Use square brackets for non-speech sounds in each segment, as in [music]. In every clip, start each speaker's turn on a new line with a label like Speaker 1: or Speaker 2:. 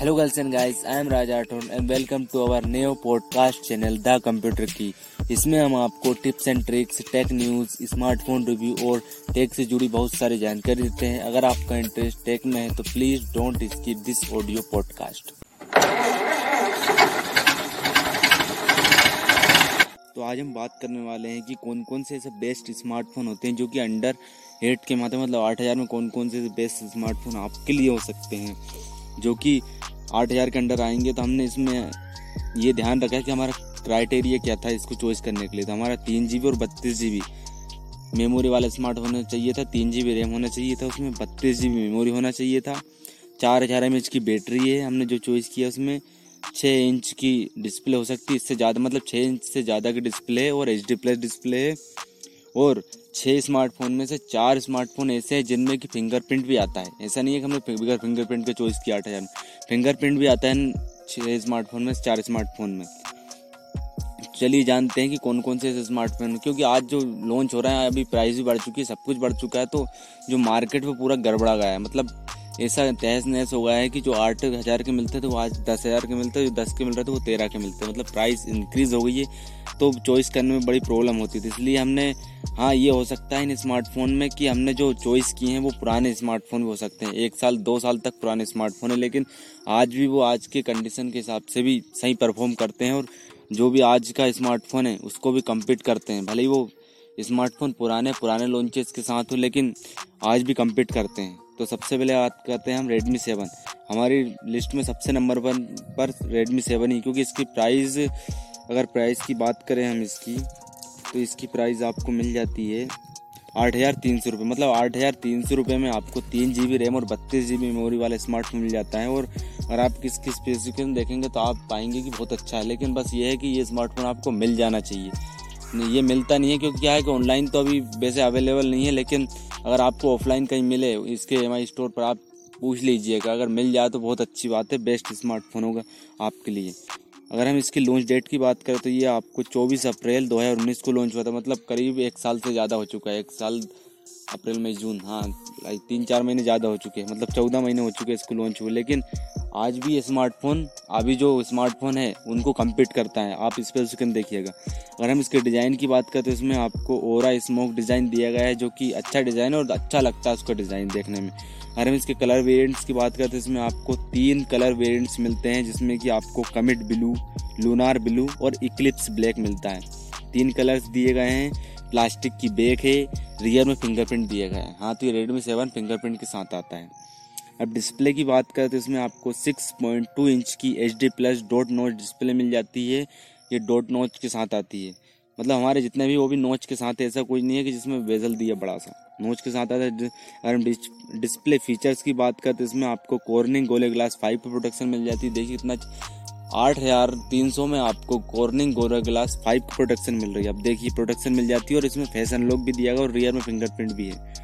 Speaker 1: Hello girls and guys I am Aton and welcome to our new podcast channel the computer की इसमें हम आपको tips and tricks tech news smartphone review और tech से जुड़ी बहुत सारी जानकारी देते हैं। अगर आपका इंटरेस्ट टेक में है तो please don't skip this audio podcast तो आज हम बात करने वाले हैं कि कौन कौन से ऐसे बेस्ट स्मार्टफ़ोन होते हैं जो कि अंडर एट के माध्यम मतलब आठ हज़ार में कौन कौन से बेस्ट स्मार्टफ़ोन आपके लिए हो सकते हैं। जो कि आठ हज़ार के अंडर आएँगे तो हमने इसमें ये ध्यान रखा कि हमारा क्राइटेरिया क्या था इसको चॉइस करने के लिए। तो हमारा तीन जी और बत्तीस जी मेमोरी वाला स्मार्ट होना चाहिए था, तीन जी रैम होना चाहिए था, उसमें बत्तीस जी मेमोरी होना चाहिए था। चार हज़ार एम की बैटरी है, हमने जो चॉइस किया उसमें छः इंच की डिस्प्ले हो सकती है। इससे ज़्यादा मतलब छः इंच से ज़्यादा की डिस्प्ले है और एच डी प्लस डिस्प्ले है। और छः स्मार्टफ़ोन में से चार स्मार्टफ़ोन ऐसे हैं जिनमें कि फिंगरप्रिंट भी आता है। ऐसा नहीं है कि हमने फिंगर फिंगरप्रिंट का चॉइस किया आठ हज़ार फिंगरप्रिंट भी आता है छः स्मार्टफ़ोन में चार स्मार्टफ़ोन में। चलिए जानते हैं कि कौन कौन से ऐसे स्मार्टफ़ोन क्योंकि आज जो लॉन्च हो रहा है, अभी प्राइस भी बढ़ चुकी है, सब कुछ बढ़ चुका है तो जो मार्केट में पूरा गड़बड़ा गया है। मतलब ऐसा तहस नहस हो गया है कि जो आठ हज़ार के मिलते थे, वो आज दस हज़ार के मिलते जो दस के मिल रहे थे, वो तेरह के मिलते हैं। मतलब प्राइस इंक्रीज हो गई है तो चॉइस करने में बड़ी प्रॉब्लम होती थी। इसलिए हमने हाँ ये हो सकता है इन स्मार्टफ़ोन में कि हमने जो चॉइस किए हैं, वो पुराने स्मार्टफ़ोन भी हो सकते हैं। एक साल, दो साल तक पुराने स्मार्टफ़ोन है, लेकिन आज भी वो आज के कंडीशन के हिसाब से भी सही परफॉर्म करते हैं और जो भी आज का स्मार्टफ़ोन है, उसको भी कम्पीट करते हैं। भले ही वो स्मार्टफ़ोन पुराने पुराने लॉन्चेस के साथ हो, लेकिन आज भी कम्पीट करते हैं। तो सबसे पहले बात करते हैं हम रेडमी सेवन हमारी लिस्ट में सबसे नंबर वन पर रेडमी सेवन ही, क्योंकि इसकी प्राइस अगर प्राइस की बात करें हम इसकी तो इसकी प्राइस आपको मिल जाती है आठ हज़ार तीन सौ रुपये मतलब आठ हज़ार तीन सौ रुपये में आपको तीन जी बी रैम और बत्तीस जी बी मेमोरी वाला स्मार्टफ़ोन मिल जाता है। और अगर आप किसकी स्पेसिफिकेशन देखेंगे तो आप पाएँगे कि बहुत अच्छा है, लेकिन बस ये है कि ये स्मार्टफ़ोन आपको मिल जाना चाहिए। ये मिलता नहीं है, क्योंकि क्या है कि ऑनलाइन तो अभी वैसे अवेलेबल नहीं है, लेकिन अगर आपको ऑफलाइन कहीं मिले, इसके एमआई स्टोर पर आप पूछ लीजिएगा। अगर मिल जाए तो बहुत अच्छी बात है बेस्ट स्मार्टफ़ोन होगा आपके लिए। अगर हम इसकी लॉन्च डेट की बात करें तो ये आपको 24 अप्रैल 2019 को लॉन्च हुआ था। मतलब करीब एक साल से ज़्यादा हो चुका है। एक साल अप्रैल, मई, जून हाँ तीन चार महीने ज़्यादा हो चुके हैं। मतलब चौदह महीने हो चुके हैं इसको लॉन्च हुए। लेकिन आज भी स्मार्टफ़ोन अभी जो स्मार्टफ़ोन है, उनको कम्पीट करता है। आप इस पर उसके देखिएगा। अगर हम इसके डिज़ाइन की बात करें तो इसमें आपको ओरा स्मोक डिज़ाइन दिया गया है, जो कि अच्छा डिज़ाइन है और अच्छा लगता है उसका डिज़ाइन देखने में। अगर हम इसके कलर वेरिएंट्स की बात करें तो इसमें आपको तीन कलर वेरिएंट्स मिलते हैं, जिसमें कि आपको कमिट ब्लू लूनार ब्लू और इक्लिप्स ब्लैक मिलता है। तीन कलर्स दिए गए हैं। प्लास्टिक की बैग है रियर में फिंगरप्रिंट दिया गया है। हाँ तो ये रेडमी सेवन फिंगरप्रिंट के साथ आता है। अब डिस्प्ले की बात करें तो इसमें आपको 6.2 इंच की H D plus dot notch display मिल जाती है। ये डॉट नोच के साथ आती है। मतलब हमारे जितने भी वो भी नोच के साथ ऐसा कुछ नहीं है कि जिसमें वेजल दिया बड़ा सा। नोच के साथ आता है। अगर हम डिस्प्ले फीचर्स की बात करते हैं इसमें आपको कॉर्निंग गोले ग्लास फाइव प्रोटेक्शन मिल जाती है। देखिए इतना आठ हज़ार तीन सौ में आपको कॉर्निंग गोरा ग्लास फाइव प्रोटेक्शन मिल रही है। अब देखिए प्रोटेक्शन मिल जाती है और इसमें फ़ैशन लुक भी दिया गया और रियर में फिंगरप्रिंट भी है।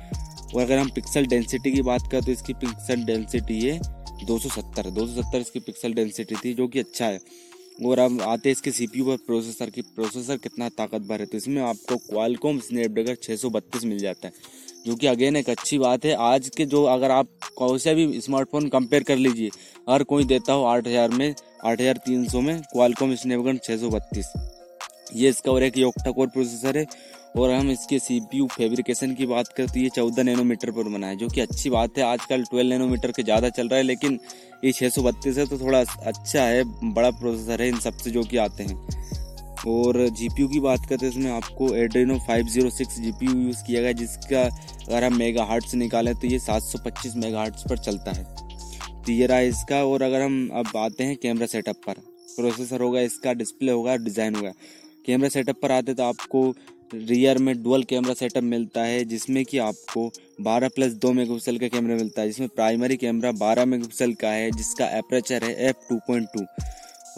Speaker 1: और अगर हम पिक्सल डेंसिटी की बात करें तो इसकी पिक्सल डेंसिटी है। 270 270 इसकी पिक्सल डेंसिटी थी, जो कि अच्छा है। और अब आते इसके सीपीयू पर प्रोसेसर की। प्रोसेसर कितना ताकतवर है। तो इसमें आपको क्वालकॉम स्नैपड्रैगन 632 मिल जाता है, जो कि अगेन एक अच्छी बात है। आज के जो अगर आप कौन से भी स्मार्टफ़ोन कंपेयर कर लीजिए अगर कोई देता हो आठ हज़ार में, आठ हज़ार तीन सौ में क्वालकॉम स्नैपड्रैगन छः सौ बत्तीस। ये इसका और एक योक्टा कोर प्रोसेसर है और हम इसके सी पी यू फेब्रिकेशन की बात करें तो ये चौदह नैनोमीटर पर बना है, जो कि अच्छी बात है। आजकल ट्वेल्व नैनोमीटर के ज़्यादा चल रहा है, लेकिन ये छः सौ बत्तीस है तो थोड़ा अच्छा है, बड़ा प्रोसेसर है इन सबसे जो कि आते हैं। और जी पी यू की बात करते हैं, इसमें आपको Adreno five zero six G P U use किया गया, जिसका अगर हम मेगा हार्ट्स निकालें तो ये सात सौ पच्चीस मेगा हार्ट्स पर चलता है। तो ये रहा इसका, और अगर हम अब आते हैं कैमरा सेटअप पर प्रोसेसर होगा इसका डिस्प्ले होगा डिज़ाइन होगा। कैमरा सेटअप पर आते तो आपको रियर में डुअल कैमरा सेटअप मिलता है, जिसमें कि आपको 12 प्लस दो मेगापिक्सल का कैमरा मिलता है, जिसमें प्राइमरी कैमरा 12 मेगापिक्सल का है, जिसका एपरेचर है एफ़ टू पॉइंट टू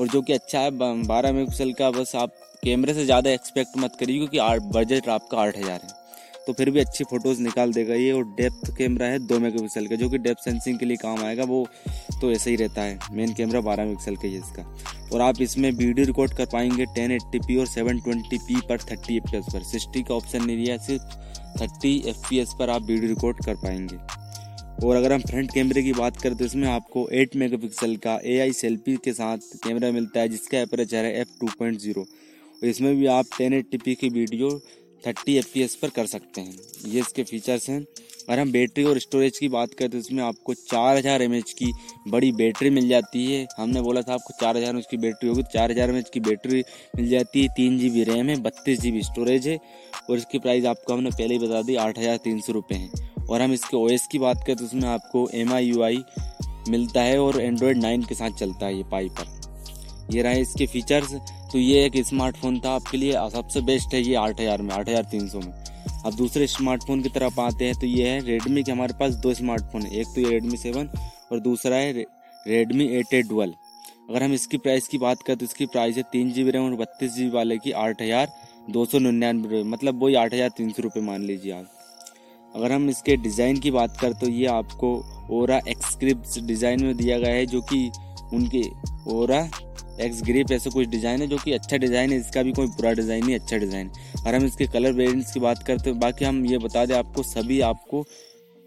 Speaker 1: और जो कि अच्छा है, बारह मेगापिक्सल का, बस आप कैमरे से ज़्यादा एक्सपेक्ट मत करिए, क्योंकि बजट आपका आठ हज़ार है। तो फिर भी अच्छी फ़ोटोज़ निकाल देगा ये, और डेप्थ कैमरा है दो मेगापिक्सल का, जो कि डेप्थ सेंसिंग के लिए काम आएगा, वो तो ऐसे ही रहता है। मेन कैमरा बारह मेगापिक्सल का ही है इसका। और आप इसमें वीडियो रिकॉर्ड कर पाएँगे टेन एट्टी पी और सेवन ट्वेंटी पी पर थर्टी एफ़ पी एस पर। सिक्सटी का ऑप्शन नहीं दिया, सिर्फ़ थर्टी एफ़ पी एस पर आप वीडियो रिकॉर्ड कर पाएँगे। और अगर हम फ्रंट कैमरे की बात करें तो इसमें आपको 8 मेगापिक्सल का ए आई सेल्फी के साथ कैमरा मिलता है, जिसका अपेरेचर है एफ़ टू पॉइंट ज़ीरो इसमें भी आप टेन एट की वीडियो थर्टी एफ़ पर कर सकते हैं। ये इसके फीचर्स हैं। अगर हम बैटरी और स्टोरेज की बात करें तो इसमें आपको चार हज़ार एम की बड़ी बैटरी मिल जाती है। हमने बोला था आपको चार हज़ार एम की बैटरी होगी तो चार हज़ार एम की बैटरी मिल जाती है। तीन जी बी रैम है, बत्तीस जी बी स्टोरेज है। और इसकी प्राइस आपको हमने पहले ही बता दी, आठ हज़ार तीन सौ रुपये है। और हम इसके ओएस की बात करें तो उसमें आपको एम आई यू आई मिलता है और एंड्रॉयड नाइन के साथ चलता है ये पाई पर। ये रहे इसके फीचर्स तो ये एक स्मार्टफ़ोन था आपके लिए सबसे बेस्ट है ये आठ हज़ार में, आठ हज़ार तीन सौ में। अब दूसरे स्मार्टफ़ोन की तरफ़ आते हैं तो ये है रेडमी के हमारे पास दो स्मार्टफ़ोन है। एक तो ये रेडमी सेवन और दूसरा है रेडमी एट ए डुअल अगर हम इसकी प्राइस की बात करें तो इसकी प्राइस है तीन जी बी रैम और बत्तीस जी बी वाले की आठ हज़ार दो सौ निन्यानवे मतलब वही आठ हज़ार तीन सौ रुपये मान लीजिए आप। अगर हम इसके डिज़ाइन की बात करें तो ये आपको ओरा एक्सक्रिप्ट डिज़ाइन में दिया गया है, जो कि उनके ओरा एक्स ग्रिप ऐसे कुछ डिज़ाइन है जो कि अच्छा डिज़ाइन है, इसका भी कोई बुरा डिज़ाइन नहीं अच्छा डिज़ाइन अगर हम इसके कलर वेरियंट्स की बात करते हैं, बाकी हम ये बता दें, आपको सभी आपको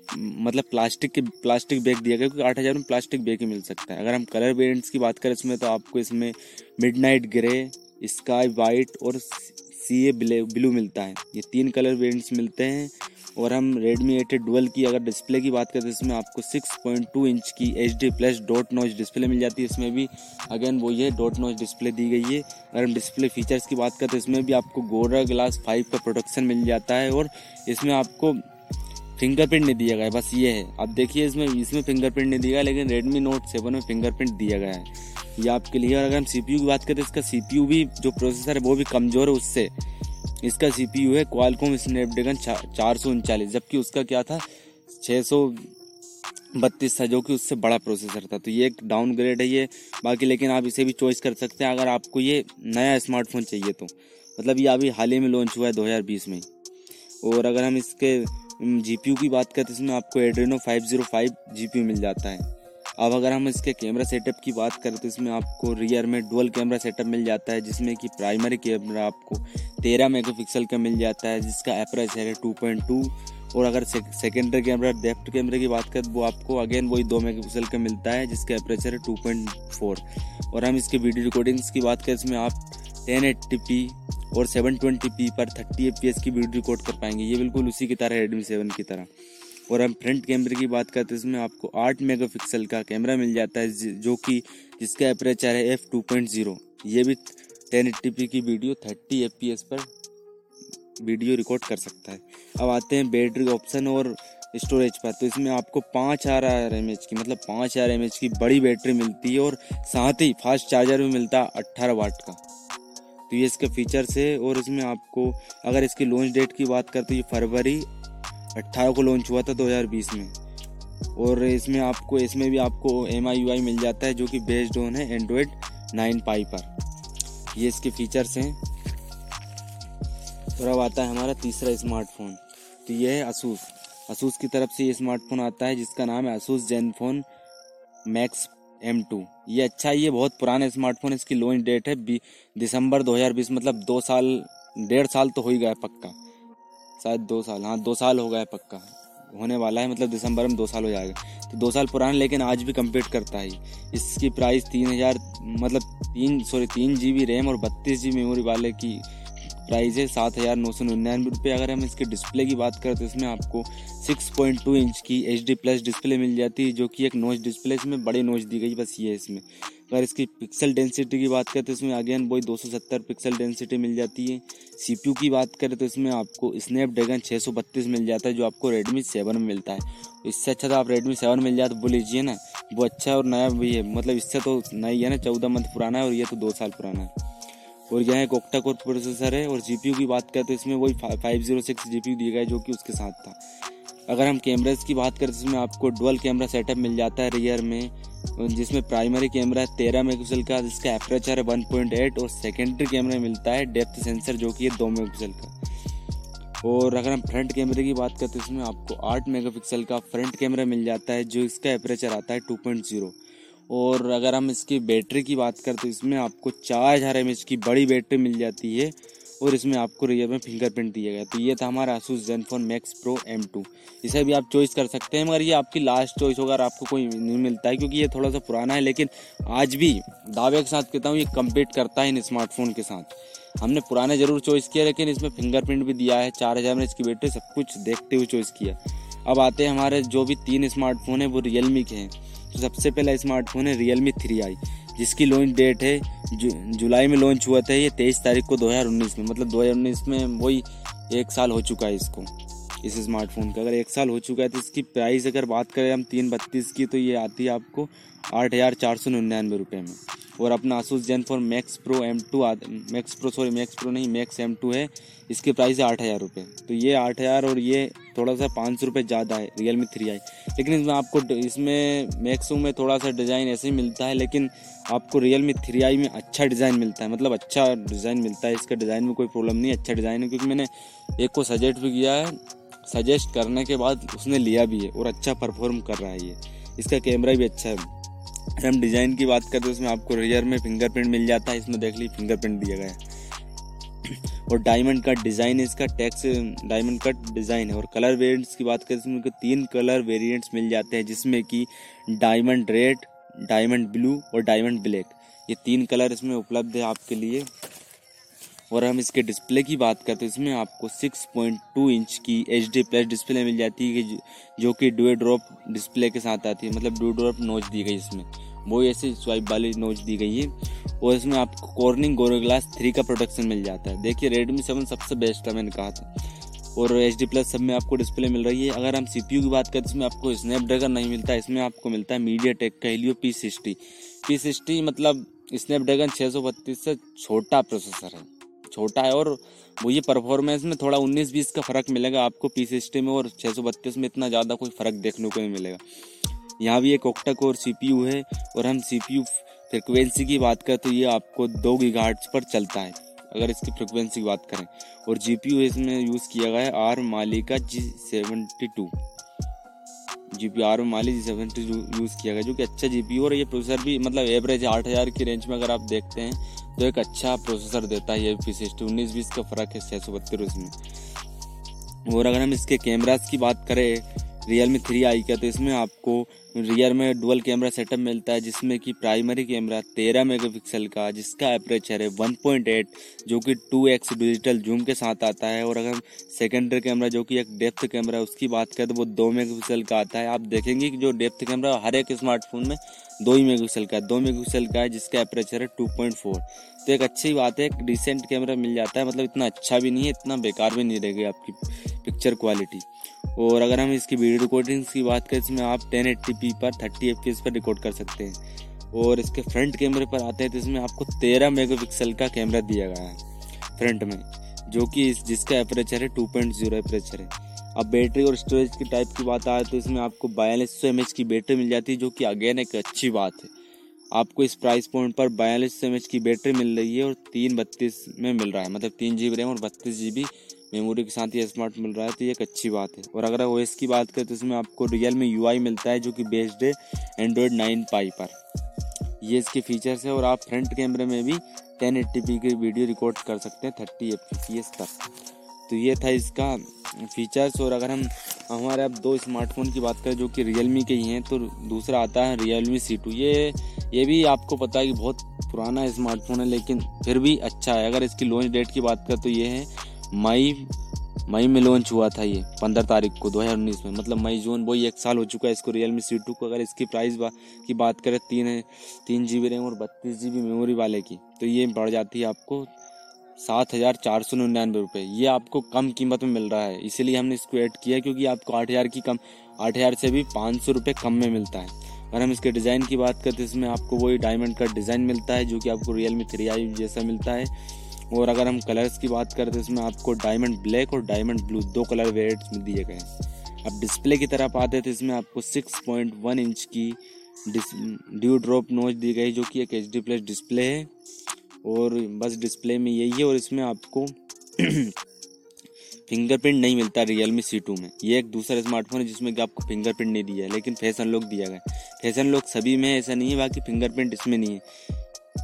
Speaker 1: मतलब प्लास्टिक के प्लास्टिक बैग दिया गया, क्योंकि आठ हज़ार में प्लास्टिक बैग ही मिल सकता है। अगर हम कलर वेरियंट्स की बात करें इसमें तो आपको इसमें midnight grey sky white और सी ए ब्लू मिलता है। ये तीन कलर वेरियंट्स मिलते हैं। और हम Redmi एट डुअल की अगर डिस्प्ले की बात करें तो इसमें आपको 6.2 इंच की H D plus dot notch display मिल जाती है। इसमें भी अगेन वो ये डॉट नॉच डिस्प्ले दी गई है। अगर हम डिस्प्ले फीचर्स की बात करें तो इसमें भी आपको गोरा ग्लास फाइव का प्रोडक्शन मिल जाता है और इसमें आपको फिंगरप्रिंट नहीं दिया गया है। बस ये है। अब देखिए इसमें इसमें फिंगरप्रिंट नहीं दिया गया, लेकिन रेडमी नोट सेवन में फिंगरप्रिंट दिया गया है। ये आपके लिए और अगर हम सीपीयू की बात करें तो इसका सीपीयू भी, जो प्रोसेसर है, वो भी कमज़ोर है उससे। इसका सीपीयू है क्वालकॉम स्नैपड्रैगन चार सौ उनचालीस, जबकि उसका क्या था? छः सौ बत्तीस था, जो कि उससे बड़ा प्रोसेसर था। तो ये एक डाउनग्रेड है ये। बाकी लेकिन आप इसे भी चॉइस कर सकते हैं, अगर आपको ये नया स्मार्टफ़ोन चाहिए तो। मतलब ये अभी हाल ही में लॉन्च हुआ है 2020 में। और अगर हम इसके जीपीयू की बात करें तो इसमें आपको एड्रेनो फाइव ज़ीरो 505 जीपीयू मिल जाता है। अब अगर हम इसके कैमरा सेटअप की बात करें तो इसमें आपको रियर में डुअल कैमरा सेटअप मिल जाता है, जिसमें कि प्राइमरी कैमरा आपको तेरह मेगापिक्सल का मिल जाता है, जिसका एपरेज है टू पॉइंट टू और अगर सेकेंडरी कैमरा डेप्थ कैमरे की बात करें, वो आपको अगेन वही दो मेगापिक्सल का मिलता है, जिसका एपरेचर है टू पॉइंट फोर और हम इसके वीडियो रिकॉर्डिंग्स की बात करें, इसमें आप टेन एट्टी पी और सेवन ट्वेंटी पी पर थर्टी एफ़ की वीडियो रिकॉर्ड कर पाएँगे। ये बिल्कुल उसी की तरह रेडमी सेवन की तरह। और हम फ्रंट कैमरे की बात करते हैं, इसमें आपको आठ मेगापिक्सल का कैमरा मिल जाता है, जो कि जिसका अप्रेचर है एफ़ टू पॉइंट ज़ीरो। ये भी टेन एट्टी की video, thirty f p s पर वीडियो रिकॉर्ड कर सकता है। अब आते हैं बैटरी ऑप्शन और स्टोरेज पर। तो इसमें आपको पाँच हज़ार एम एच की मतलब पाँच हज़ार एम एच की बड़ी बैटरी मिलती है और साथ ही फास्ट चार्जर भी मिलता है अट्ठारह वाट का। तो ये इसके फीचर्स है और इसमें आपको, अगर इसकी लॉन्च डेट की बात करते हैं फरवरी अट्ठारह को लॉन्च हुआ था 2020 में। और इसमें आपको, इसमें भी आपको एम आई यू आई मिल जाता है जो कि बेस्ड ऑन है एंड्रॉयड नाइन पाई पर। ये इसके फीचर्स हैं। और अब आता है हमारा तीसरा स्मार्टफ़ोन तो ये है असूस असूस की तरफ़ से ये स्मार्टफ़ोन आता है, जिसका नाम है Asus ZenFone Max M two ये अच्छा ये बहुत पुराना स्मार्टफ़ोन इसकी लॉन्च डेट है दिसंबर 2020 मतलब दो साल, डेढ़ साल तो हो ही गया पक्का। शायद दो साल हाँ दो साल हो गया है पक्का। होने वाला है मतलब दिसंबर में दो साल हो जाएगा। तो दो साल पुराना, लेकिन आज भी कम्पीट करता है इसकी प्राइस तीन हज़ार मतलब तीन सॉरी तीन जी बी रैम और बत्तीस जी मेमोरी वाले की प्राइस है सात हज़ार नौ सौ निन्यानवे रुपये। अगर हम इसके डिस्प्ले की बात करें तो इसमें आपको सिक्स पॉइंट टू इंच की एच डी प्लस डिस्प्ले मिल जाती है, जो कि एक नोच डिस्प्ले इसमें बड़ी नोच दी गई बस ये इसमें। अगर इसकी पिक्सल डेंसिटी की बात करें तो इसमें अगेन वही 270 पिक्सल डेंसिटी मिल जाती है। सीपीयू की बात करें तो इसमें आपको स्नैपड्रैगन 632 मिल जाता है, जो आपको रेडमी सेवन में मिलता है। इससे अच्छा तो आप रेडमी सेवन मिल जाए तो वो लीजिए ना, वो अच्छा और नया भी है। मतलब इससे तो नई है ना, चौदह मंथ पुराना है और ये तो दो साल पुराना है। और यह एक ओक्टा कोर प्रोसेसर है और जीपीयू की बात करें तो इसमें वही फाइव ज़ीरो सिक्स जी दिया गया जो कि उसके साथ था। अगर हम कैमरेज की बात करें तो इसमें आपको डुअल कैमरा सेटअप मिल जाता है रियर में, जिसमें प्राइमरी कैमरा है तेरह मेगापिक्सल का, जिसका एपरेचर है वन पॉइंट एट और सेकेंडरी कैमरा मिलता है डेप्थ सेंसर जो कि है दो मेगापिक्सल का। और अगर हम फ्रंट कैमरे की बात करते हैं इसमें आपको आठ मेगापिक्सल का फ्रंट कैमरा मिल जाता है, जो इसका एपरेचर आता है टू पॉइंट ज़ीरो और अगर हम इसकी बैटरी की बात करते तो इसमें आपको चार हज़ार एम की बड़ी बैटरी मिल जाती है और इसमें आपको रियर में फिंगरप्रिंट दिया गया। तो ये था हमारा Asus ZenFone Max Pro M two इसे भी आप चॉइस कर सकते हैं, मगर ये आपकी लास्ट चॉइस होगा अगर आपको कोई नहीं मिलता है, क्योंकि ये थोड़ा सा पुराना है, लेकिन आज भी दावे के साथ कहता हूँ, ये कम्पीट करता है इन स्मार्टफ़ोन के साथ। हमने पुराने ज़रूर चॉइस किया, लेकिन इसमें फिंगरप्रिंट भी दिया है, चार हज़ार में इसकी बैटरी सब कुछ देखते हुए चॉइस किया। अब आते हैं हमारे जो भी तीन स्मार्टफ़ोन है, वो रियलमी के हैं। तो सबसे पहला स्मार्टफ़ोन है रियलमी थ्री आई जिसकी लॉन्च डेट है जु, जुलाई में लॉन्च हुआ था ये तेईस तारीख को 2019 में मतलब 2019 में वही एक साल हो चुका है इसको इस स्मार्टफ़ोन का। अगर एक साल हो चुका है तो इसकी प्राइस अगर बात करें हम तीन बत्तीस की तो ये आती है आपको आठ हज़ार चार सौ निन्यानवे रुपये में। और अपना Asus ZenFone Max Pro M two Max Pro sorry Max Pro नहीं मैक्स एम टू है। इसकी प्राइस है आठ हज़ार रुपये तो ये आठ हज़ार और ये थोड़ा सा पाँच सौ रुपये ज़्यादा है रियल मी थ्री आई लेकिन इसमें आपको इसमें मैक्सो में थोड़ा सा डिज़ाइन ऐसे ही मिलता है, लेकिन आपको रियल मी थ्री आई में अच्छा डिज़ाइन मिलता है। मतलब अच्छा डिज़ाइन मिलता है, इसका डिज़ाइन में कोई प्रॉब्लम नहीं अच्छा डिज़ाइन है, क्योंकि मैंने एक को सजेस्ट भी किया है। सजेस्ट करने के बाद उसने लिया भी है और अच्छा परफॉर्म कर रहा है ये। इसका कैमरा भी अच्छा है। हम डिज़ाइन की बात करते हैं उसमें आपको रेयर में फिंगरप्रिंट मिल जाता है। इसमें देख ली फिंगरप्रिंट दिया गया है। और डायमंड कट डिज़ाइन इसका टैक्स डायमंड कट डिज़ाइन है। और कलर वेरिएंट्स की बात करें तो इसमें तीन कलर वेरिएंट्स मिल जाते हैं, जिसमें कि डायमंड रेड डायमंड ब्लू और डायमंड ब्लैक ये तीन कलर इसमें उपलब्ध है आपके लिए। और हम इसके डिस्प्ले की बात करते हैं, इसमें आपको 6.2 इंच की एच डी प्लस डिस्प्ले मिल जाती है जो कि डुए ड्रॉप डिस्प्ले के साथ आती है। मतलब डुए ड्रॉप नोच दी गई इसमें। वो ऐसे स्वाइप वाली नोच दी गई है। और इसमें आपको कॉर्निंग गोरो ग्लास थ्री का प्रोटेक्शन मिल जाता है। देखिए रेडमी सेवन सबसे बेस्ट है मैंने कहा था। और एच डी प्लस सब में आपको डिस्प्ले मिल रही है। अगर हम सी पी यू की बात करें तो इसमें आपको स्नैपड्रैगन नहीं मिलता। है इसमें आपको मिलता है मीडिया टेक का Helio P sixty P sixty मतलब स्नैपड्रैगन छः सौ बत्तीस से छोटा प्रोसेसर है। छोटा है और वो ये परफॉर्मेंस में थोड़ा उन्नीस बीस का फ़र्क मिलेगा आपको पी सिक्सटी में और छः सौ बत्तीस में इतना ज़्यादा कोई फ़र्क देखने को नहीं मिलेगा। यहाँ भी एक ओक्टा कोर सी है और हम सी पी यू फ्रिक्वेंसी की बात करें तो ये आपको दो गी पर चलता है, अगर इसकी फ्रिक्वेंसी की बात करें। और जी इसमें यूज़ किया गया है आर मालिका G seventy two G P R Mali G seventy use किया गया जो कि अच्छा जी पी और ये प्रोसेसर भी मतलब एवरेज आठ हज़ार की रेंज में अगर आप देखते हैं तो एक अच्छा प्रोसेसर देता है ये पी सिक्सटी उन्नीस बीस का फ़र्क है छः सौ बत्तीस में और अगर हम इसके कैमराज की बात करें रियल मी थ्री आई का तो इसमें आपको रियर में डुअल कैमरा सेटअप मिलता है, जिसमें कि प्राइमरी कैमरा तेरह मेगापिक्सल का, जिसका एपरेचर है वन पॉइंट एट जो कि टू एक्स डिजिटल जूम के साथ आता है। और अगर सेकेंडरी कैमरा जो कि एक डेप्थ कैमरा उसकी बात करें तो वो दो मेगापिक्सल का आता है। आप देखेंगे कि जो डेप्थ कैमरा हर एक स्मार्टफ़ोन में दो ही मेगापिक्सल का है। दो मेगापिक्सल का है, जिसका अप्रेचर है टू पॉइंट फोर तो एक अच्छी बात है, एक डिसेंट कैमरा मिल जाता है। मतलब इतना अच्छा भी नहीं है, इतना बेकार भी नहीं रहेगी आपकी पिक्चर क्वालिटी और अगर हम इसकी वीडियो रिकॉर्डिंग्स की बात करें, इसमें आप टेन एट्टी पर थर्टी एफ़ पर रिकॉर्ड कर सकते हैं। और इसके फ्रंट कैमरे पर आते हैं तो इसमें आपको तेरह मेगापिक्सल का कैमरा दिया गया है फ्रंट में, जो कि इस, जिसका अप्रेचर है टू पॉइंट ज़ीरो अप्रेचर है। अब बैटरी और स्टोरेज की टाइप की बात आए तो इसमें आपको बयालीस सौ एम की बैटरी मिल जाती है, जो कि अगेन एक अच्छी बात है। आपको इस प्राइस पॉइंट पर बयालीस सौ एम की बैटरी मिल रही है और तीन बत्तीस में मिल रहा है मतलब तीन जी बी रैम और बत्तीस जी बी मेमोरी के साथ ही स्मार्ट मिल रहा है तो ये एक अच्छी बात है। और अगर ओएस की बात करें तो इसमें आपको रियल में यूआई मिलता है, जो कि बेस्ड है एंड्रॉयड नाइन पाई पर। ये इसके फीचर्स है, और आप फ्रंट कैमरे में भी टेन एट्टी की वीडियो रिकॉर्ड कर सकते हैं थर्टी एफ़ तक। तो ये था इसका फीचर्स और अगर हम, हमारे अब दो स्मार्टफ़ोन की बात करें, जो कि रियलमी के ही हैं तो दूसरा आता है रियलमी सी टू ये ये भी आपको पता है कि बहुत पुराना स्मार्टफ़ोन है, लेकिन फिर भी अच्छा है। अगर इसकी लॉन्च डेट की बात करें तो ये है मई मई में लॉन्च हुआ था ये पंद्रह तारीख को 2019 में। मतलब मई जून वही एक साल हो चुका है इसको रियल मी सी टू को। अगर इसकी प्राइस बा, की बात करें तीन है तीन जी बी रैम और बत्तीस जी बी मेमोरी वाले की तो ये बढ़ जाती है आपको सात हज़ार चार सौ निन्यानवे रुपये ये आपको कम कीमत में मिल रहा है इसीलिए हमने इसको ऐड किया क्योंकि आपको आठ हज़ार की कम आठ हज़ार से भी पाँच सौ रुपये कम में मिलता है। अगर हम इसके डिज़ाइन की बात करते हैं इसमें आपको वही डायमंड का डिज़ाइन मिलता है जो कि आपको रियल मी थ्री आई जैसा मिलता है। और अगर हम कलर्स की बात करें तो इसमें आपको डायमंड ब्लैक और डायमंड ब्लू दो कलर वेरियंट्स में दिए गए हैं। अब डिस्प्ले की तरफ़ आते हैं तो इसमें आपको सिक्स पॉइंट वन इंच की ड्यू ड्रॉप नोच दी गई, जो कि एक एच डी प्लस डिस्प्ले है। और बस डिस्प्ले में यही है, और इसमें आपको [clears throat] फिंगरप्रिंट नहीं मिलता रियल मी सी टू में। ये एक दूसरा स्मार्टफ़ोन है, जिसमें कि आपको फिंगरप्रिंट नहीं दिया है, लेकिन फ़ैशन लॉक दिया गया फ़ैशन लॉक सभी में ऐसा नहीं है, बाकी फिंगरप्रिंट इसमें नहीं है।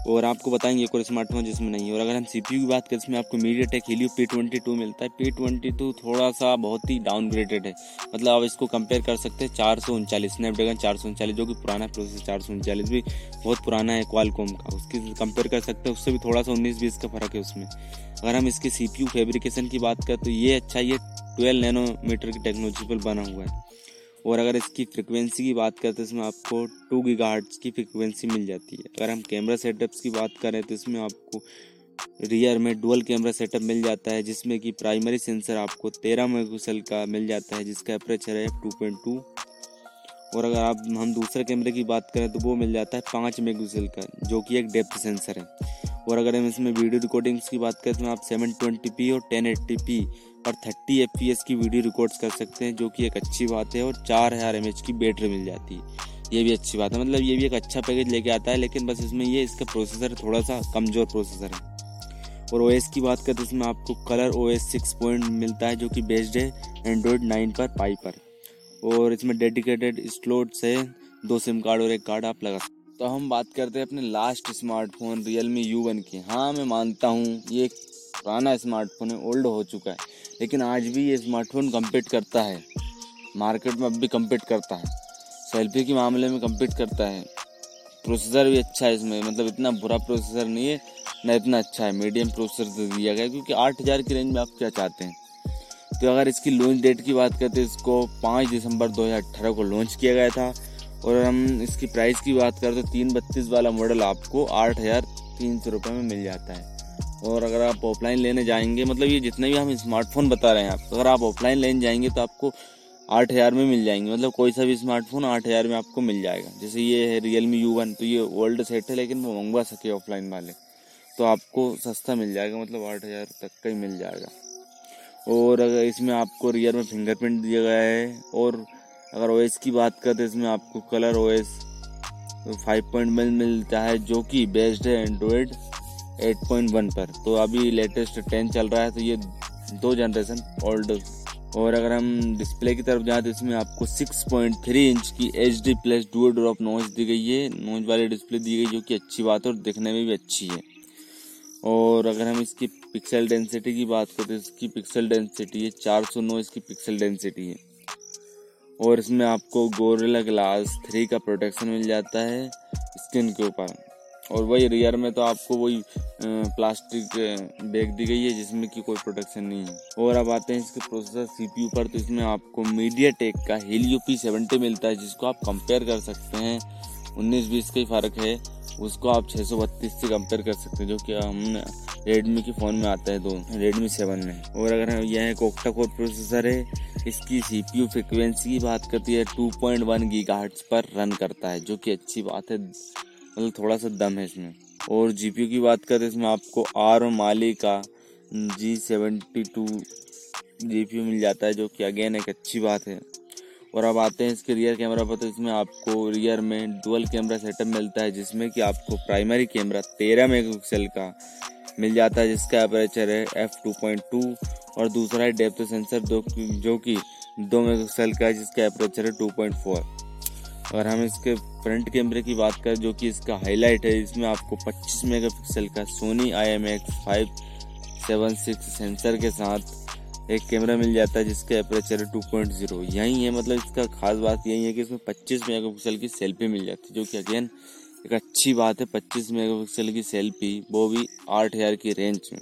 Speaker 1: और आपको बताएँगे कोई स्मार्टफ़ोन जिसमें नहीं है। और अगर हम सी की बात करें इसमें आपको MediaTek Helio P twenty two मिलता है। पी ट्वेंटी टू थोड़ा सा बहुत ही डाउनग्रेडेड है। मतलब आप इसको कंपेयर कर सकते हैं चार सौ उनचालीस स्नैपड्रैगन चार सौ उनचालीस, जो कि पुराना प्रोसेस चार सौ उनचालीस भी बहुत पुराना है क्वालकॉम का। उसकी कंपेयर कर सकते हैं, उससे भी थोड़ा सा उन्नीस बीस का फ़र्क है उसमें। अगर हम इसके सी फेब्रिकेशन की बात करें तो ये अच्छा ये ट्वेल्व नैनोमीटर की टेक्नोलॉजी पर बना हुआ है। और अगर इसकी फ्रिक्वेंसी की बात करें तो इसमें आपको टू गीगा की फ्रिक्वेंसी मिल जाती है। अगर हम कैमरा सेटअप्स की बात करें तो इसमें आपको रियर में डुअल कैमरा सेटअप मिल जाता है, जिसमें कि प्राइमरी सेंसर आपको तेरह मेगापिक्सल का मिल जाता है, जिसका अप्रेचर है टू पॉइंट टू और अगर आप, हम दूसरे कैमरे की बात करें तो वो मिल जाता है पाँच मेगापिक्सल का, जो कि एक डेप्थ सेंसर है। और अगर हम इसमें वीडियो रिकॉर्डिंग्स की बात करें तो आप सेवन ट्वेंटी पी और टेन एट्टी पी और थर्टी एफ़ की वीडियो रिकॉर्ड्स कर सकते हैं, जो कि एक अच्छी बात है और चार हज़ार एम की बैटरी मिल जाती है। ये भी अच्छी बात है। मतलब ये भी एक अच्छा पैकेज लेके आता है, लेकिन बस इसमें ये, इसका प्रोसेसर थोड़ा सा कमज़ोर प्रोसेसर है। और ओएस की बात करें तो इसमें आपको Color O S six point मिलता है, जो कि बेस्ड है एंड्रॉयड नाइन पर पाई पर। और इसमें डेडिकेटेड स्लोट्स है, दो सिम कार्ड और एक कार्ड आप लगा सकते तो हम बात करते हैं अपने last smartphone Realme U one की। हाँ मैं मानता हूँ, ये एक पुराना स्मार्टफ़ोन है ओल्ड हो चुका है। लेकिन आज भी ये स्मार्टफ़ोन कम्पीट करता है। मार्केट में अब भी कम्पीट करता है। सेल्फी के मामले में कम्पीट करता है। प्रोसेसर भी अच्छा है इसमें। मतलब इतना बुरा प्रोसेसर नहीं है, ना इतना अच्छा है। मीडियम प्रोसेसर दिया गया क्योंकि आठ हज़ार की रेंज में आप क्या चाहते हैं? तो अगर इसकी लॉन्च डेट की बात करते हैं, इसको पाँच दिसंबर 2018 को लॉन्च किया गया था। और हम इसकी प्राइस की बात करें तो तीन बत्तीस वाला मॉडल आपको आठ हज़ार तीन सौ रुपये में मिल जाता है। और अगर आप ऑफलाइन लेने जाएँगे मतलब ये जितने भी हम स्मार्टफ़ोन बता रहे हैं आप अगर आप ऑफलाइन लेने जाएँगे तो आपको आठ हज़ार में मिल जाएँगे। मतलब कोई सा भी स्मार्टफ़ोन आठ हज़ार में आपको मिल जाएगा। जैसे ये है रियल मी यू वन तो ये ओल्ड सेट है, लेकिन वो मंगवा सके ऑफलाइन वाले। तो आपको सस्ता मिल जाएगा मतलब आठ हज़ार तक का ही मिल जाएगा। और अगर इसमें आपको रियर में फिंगरप्रिंट दिया गया है, और अगर ओएस की बात करें तो इसमें आपको Color O S five point मिलता है, जो कि बेस्ड है एंड्रॉयड 8.1 पर। तो अभी लेटेस्ट 10 चल रहा है तो ये दो जनरेशन ओल्ड। और अगर हम डिस्प्ले की तरफ़ जाए तो इसमें आपको 6.3 इंच की H D plus dual drop notch दी गई है। नोच वाली डिस्प्ले दी गई, जो कि अच्छी बात है और दिखने में भी अच्छी है। और अगर हम इसकी पिक्सल डेंसिटी की बात करें तो इसकी पिक्सल डेंसिटी है चार सौ नौ इसकी पिक्सल डेंसिटी है। और इसमें आपको गोरेला ग्लास थ्री का प्रोटेक्शन मिल जाता है स्किन के ऊपर। और वही रियर में तो आपको वही प्लास्टिक बैग दी गई है जिसमें कि कोई प्रोटेक्शन नहीं है। और अब आते हैं इसके प्रोसेसर सीपीयू पर तो इसमें आपको मीडिया टेक का हेलियो पी सेवेंटी मिलता है, जिसको आप कंपेयर कर सकते हैं। उन्नीस बीस का ही फ़र्क है, उसको आप छः सौ बत्तीस से कंपेयर कर सकते हैं, जो कि हम रेडमी के फ़ोन में आता है दो रेडमी सेवन में। और अगर हम, यह एक ओक्टा कोर प्रोसेसर है, इसकी सी पी यू फ्रिक्वेंसी की बात करती है टू पॉइंट वन गीगाहर्ट्ज पर रन करता है, जो कि अच्छी बात है। मतलब थोड़ा सा दम है इसमें। और जीपीयू की बात करें, इसमें आपको आर और माली का जी सेवेंटी टू जीपीयू मिल जाता है, जो कि अगेन एक अच्छी बात है। और अब आते हैं इसके रियर कैमरा पर तो इसमें आपको रियर में डुअल कैमरा सेटअप मिलता है, जिसमें कि आपको प्राइमरी कैमरा तेरह मेगापिक्सल का मिल जाता है, जिसका अपेचर है एफ़ टू पॉइंट टू और दूसरा है डेप्थ सेंसर दो जो कि दो मेगापिक्सल का है, जिसका अपेचर है टू पॉइंट फोर अगर हम इसके फ्रंट कैमरे की बात करें, जो कि इसका हाईलाइट है, इसमें आपको 25 मेगापिक्सल का Sony I M X five seven six sensor के साथ एक कैमरा मिल जाता है, जिसका अपेचर है टू पॉइंट ज़ीरो यही है मतलब इसका खास बात यही है कि इसमें 25 मेगापिक्सल की सेल्फी मिल जाती है, जो कि अगेन एक अच्छी बात है 25 मेगापिक्सल की सेल्फी वो भी आठ हज़ार की रेंज में।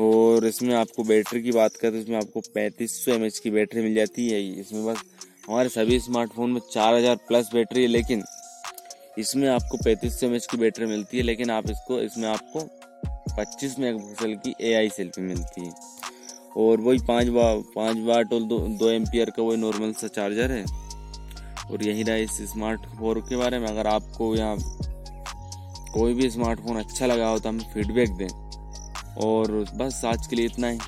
Speaker 1: और इसमें आपको बैटरी की बात करें तो इसमें आपको पैंतीस सौ की बैटरी मिल जाती है, इसमें बस हमारे सभी स्मार्टफ़ोन में चार हज़ार प्लस बैटरी है, लेकिन इसमें आपको पैंतीस सौ की बैटरी मिलती है, लेकिन आप इसको, इसमें आपको पच्चीस मेगापिक्सल की ए आई सेल्फी मिलती है। और वही पाँच बा पाँच वाट और दो दो एम्पियर का वही नॉर्मल सा चार्जर है। और यही रहा इस स्मार्ट फ़ोन के बारे में। अगर आपको यहाँ कोई भी स्मार्टफ़ोन अच्छा लगा हो तो हमें फीडबैक दें। और बस आज के लिए इतना ही।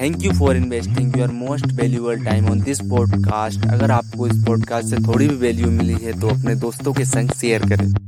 Speaker 2: Thank you for investing your most valuable time on this podcast अगर आपको इस पॉडकास्ट से थोड़ी भी वैल्यू मिली है तो अपने दोस्तों के संग शेयर करें।